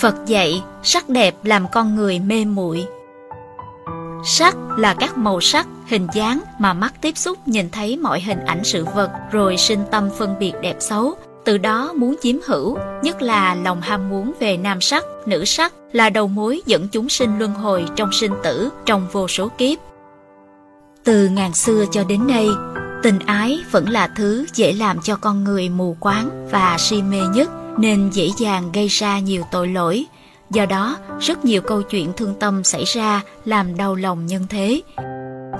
Phật dạy, sắc đẹp làm con người mê muội. Sắc là các màu sắc, hình dáng mà mắt tiếp xúc nhìn thấy mọi hình ảnh sự vật rồi sinh tâm phân biệt đẹp xấu, từ đó muốn chiếm hữu, nhất là lòng ham muốn về nam sắc, nữ sắc là đầu mối dẫn chúng sinh luân hồi trong sinh tử, trong vô số kiếp. Từ ngàn xưa cho đến nay, tình ái vẫn là thứ dễ làm cho con người mù quáng và si mê nhất nên dễ dàng gây ra nhiều tội lỗi. Do đó, rất nhiều câu chuyện thương tâm xảy ra làm đau lòng nhân thế.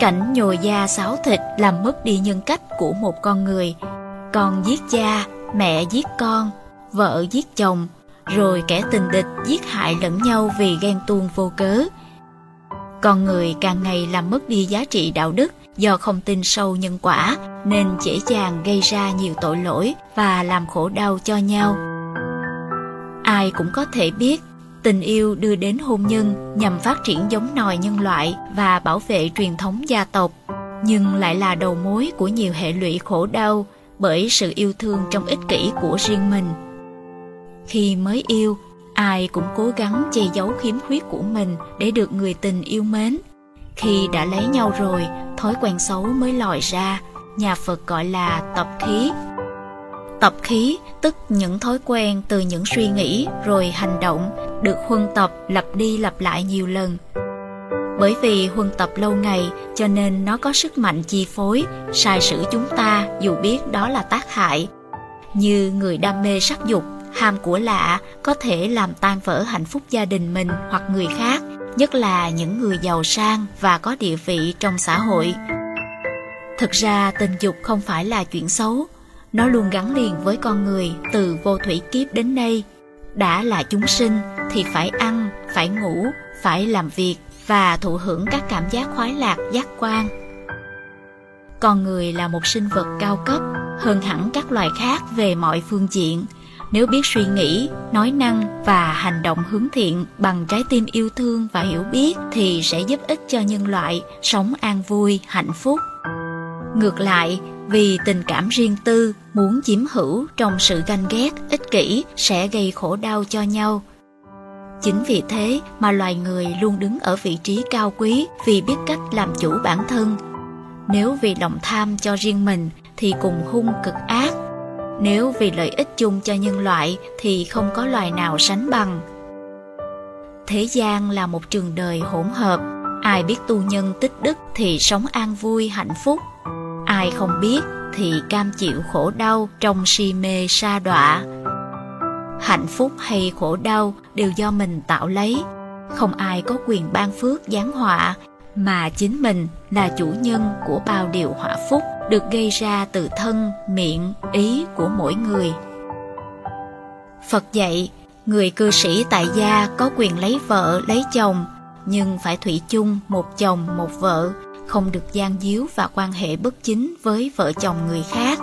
Cảnh nhồi da xáo thịt làm mất đi nhân cách của một con người. Con giết cha, mẹ giết con, vợ giết chồng, rồi kẻ tình địch giết hại lẫn nhau vì ghen tuông vô cớ. Con người càng ngày làm mất đi giá trị đạo đức do không tin sâu nhân quả nên dễ dàng gây ra nhiều tội lỗi và làm khổ đau cho nhau. Ai cũng có thể biết tình yêu đưa đến hôn nhân nhằm phát triển giống nòi nhân loại và bảo vệ truyền thống gia tộc, nhưng lại là đầu mối của nhiều hệ lụy khổ đau bởi sự yêu thương trong ích kỷ của riêng mình. Khi mới yêu, ai cũng cố gắng che giấu khiếm khuyết của mình để được người tình yêu mến. Khi đã lấy nhau rồi, thói quen xấu mới lòi ra, nhà Phật gọi là tập khí. Tập khí tức những thói quen từ những suy nghĩ rồi hành động được huân tập lặp đi lặp lại nhiều lần. Bởi vì huân tập lâu ngày cho nên nó có sức mạnh chi phối, sai sử chúng ta dù biết đó là tác hại. Như người đam mê sắc dục, ham của lạ có thể làm tan vỡ hạnh phúc gia đình mình hoặc người khác, nhất là những người giàu sang và có địa vị trong xã hội. Thực ra tình dục không phải là chuyện xấu, nó luôn gắn liền với con người từ vô thủy kiếp đến nay. Đã là chúng sinh thì phải ăn, phải ngủ, phải làm việc và thụ hưởng các cảm giác khoái lạc giác quan. Con người là một sinh vật cao cấp hơn hẳn các loài khác về mọi phương diện. Nếu biết suy nghĩ, nói năng và hành động hướng thiện bằng trái tim yêu thương và hiểu biết thì sẽ giúp ích cho nhân loại sống an vui, hạnh phúc. Ngược lại, vì tình cảm riêng tư, muốn chiếm hữu trong sự ganh ghét, ích kỷ sẽ gây khổ đau cho nhau. Chính vì thế mà loài người luôn đứng ở vị trí cao quý vì biết cách làm chủ bản thân. Nếu vì lòng tham cho riêng mình thì cùng hung cực ác. Nếu vì lợi ích chung cho nhân loại thì không có loài nào sánh bằng. Thế gian là một trường đời hỗn hợp, ai biết tu nhân tích đức thì sống an vui hạnh phúc ai không biết thì cam chịu khổ đau trong si mê sa đọa. Hạnh phúc hay khổ đau đều do mình tạo lấy. Không ai có quyền ban phước giáng họa, mà chính mình là chủ nhân của bao điều họa phúc được gây ra từ thân, miệng, ý của mỗi người. Phật dạy, người cư sĩ tại gia có quyền lấy vợ, lấy chồng, nhưng phải thủy chung một chồng, một vợ không được gian díu và quan hệ bất chính với vợ chồng người khác.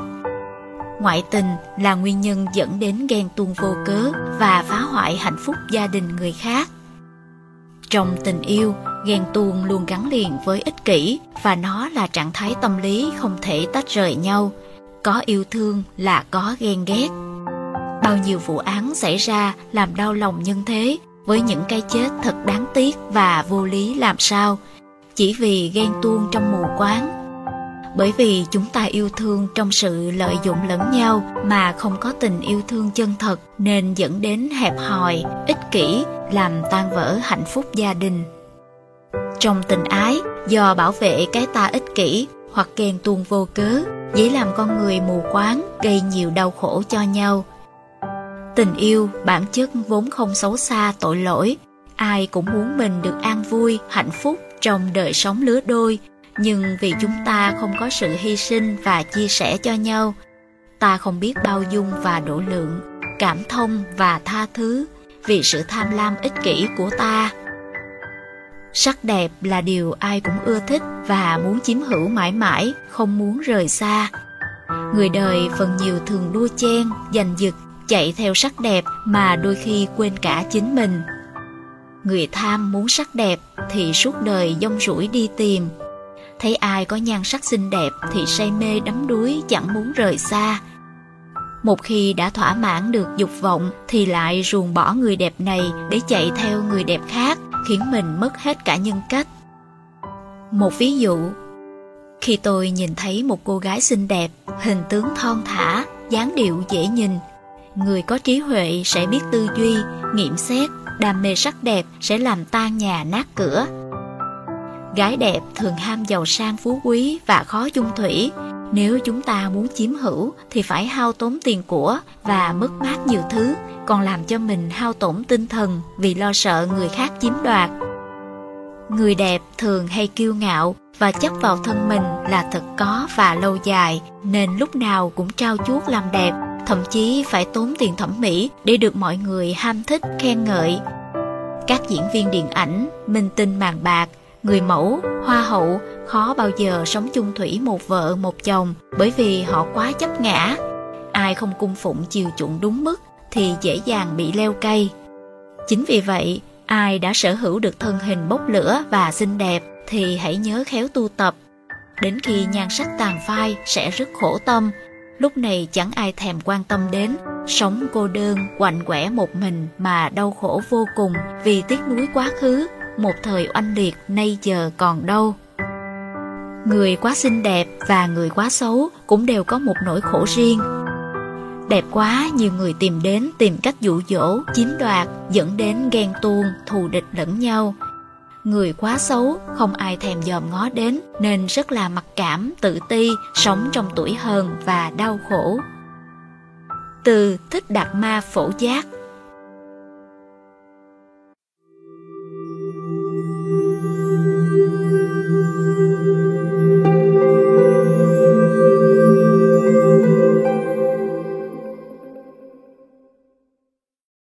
Ngoại tình là nguyên nhân dẫn đến ghen tuông vô cớ và phá hoại hạnh phúc gia đình người khác. Trong tình yêu, ghen tuông luôn gắn liền với ích kỷ và nó là trạng thái tâm lý không thể tách rời nhau. Có yêu thương là có ghen ghét. Bao nhiêu vụ án xảy ra làm đau lòng nhân thế với những cái chết thật đáng tiếc và vô lý làm sao chỉ vì ghen tuông trong mù quáng. Bởi vì chúng ta yêu thương trong sự lợi dụng lẫn nhau mà không có tình yêu thương chân thật nên dẫn đến hẹp hòi, ích kỷ, làm tan vỡ hạnh phúc gia đình. Trong tình ái, do bảo vệ cái ta ích kỷ hoặc ghen tuông vô cớ, dễ làm con người mù quáng, gây nhiều đau khổ cho nhau. Tình yêu bản chất vốn không xấu xa tội lỗi, ai cũng muốn mình được an vui, hạnh phúc trong đời sống lứa đôi, nhưng vì chúng ta không có sự hy sinh và chia sẻ cho nhau, ta không biết bao dung và độ lượng, cảm thông và tha thứ vì sự tham lam ích kỷ của ta. Sắc đẹp là điều ai cũng ưa thích và muốn chiếm hữu mãi mãi, không muốn rời xa. Người đời phần nhiều thường đua chen, giành giật, chạy theo sắc đẹp mà đôi khi quên cả chính mình. Người tham muốn sắc đẹp thì suốt đời dông rủi đi tìm. Thấy ai có nhan sắc xinh đẹp thì say mê đắm đuối chẳng muốn rời xa. một khi đã thỏa mãn được dục vọng thì lại ruồng bỏ người đẹp này để chạy theo người đẹp khác, khiến mình mất hết cả nhân cách. Một ví dụ, khi tôi nhìn thấy một cô gái xinh đẹp, hình tướng thon thả, dáng điệu dễ nhìn, người có trí huệ sẽ biết tư duy, nghiệm xét, đam mê sắc đẹp sẽ làm tan nhà nát cửa. Gái đẹp thường ham giàu sang phú quý và khó chung thủy, nếu chúng ta muốn chiếm hữu thì phải hao tốn tiền của và mất mát nhiều thứ, còn làm cho mình hao tổn tinh thần vì lo sợ người khác chiếm đoạt. Người đẹp thường hay kiêu ngạo và chấp vào thân mình là thật có và lâu dài, nên lúc nào cũng trao chuốt làm đẹp, thậm chí phải tốn tiền thẩm mỹ để được mọi người ham thích, khen ngợi. Các diễn viên điện ảnh, minh tinh màn bạc, người mẫu, hoa hậu khó bao giờ sống chung thủy một vợ một chồng bởi vì họ quá chấp ngã. Ai không cung phụng chiều chuộng đúng mức thì dễ dàng bị leo cây. Chính vì vậy, ai đã sở hữu được thân hình bốc lửa và xinh đẹp thì hãy nhớ khéo tu tập. Đến khi nhan sắc tàn phai sẽ rất khổ tâm, lúc này chẳng ai thèm quan tâm đến, sống cô đơn, quạnh quẻ một mình mà đau khổ vô cùng vì tiếc nuối quá khứ, một thời oanh liệt nay giờ còn đâu. Người quá xinh đẹp và người quá xấu cũng đều có một nỗi khổ riêng. Đẹp quá, nhiều người tìm đến tìm cách dụ dỗ, chiếm đoạt, dẫn đến ghen tuông, thù địch lẫn nhau. Người quá xấu, không ai thèm dòm ngó đến, nên rất là mặc cảm, tự ti, sống trong tuổi hờn và đau khổ. Từ thích đạt ma phổ giác